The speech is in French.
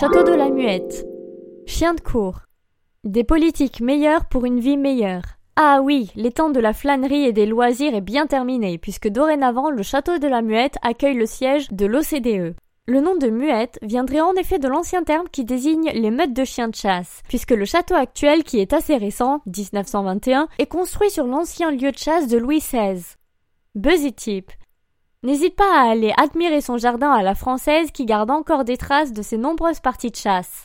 château de la Muette. Chien de cour. Des politiques meilleures pour une vie meilleure. Ah oui, les temps de la flânerie et des loisirs est bien terminé, puisque dorénavant le château de la Muette accueille le siège de l'OCDE. Le nom de Muette viendrait en effet de l'ancien terme qui désigne les meutes de chiens de chasse, puisque le château actuel, qui est assez récent, 1921, est construit sur l'ancien lieu de chasse de Louis XVI. Buzzy. N'hésite pas à aller admirer son jardin à la française qui garde encore des traces de ses nombreuses parties de chasse.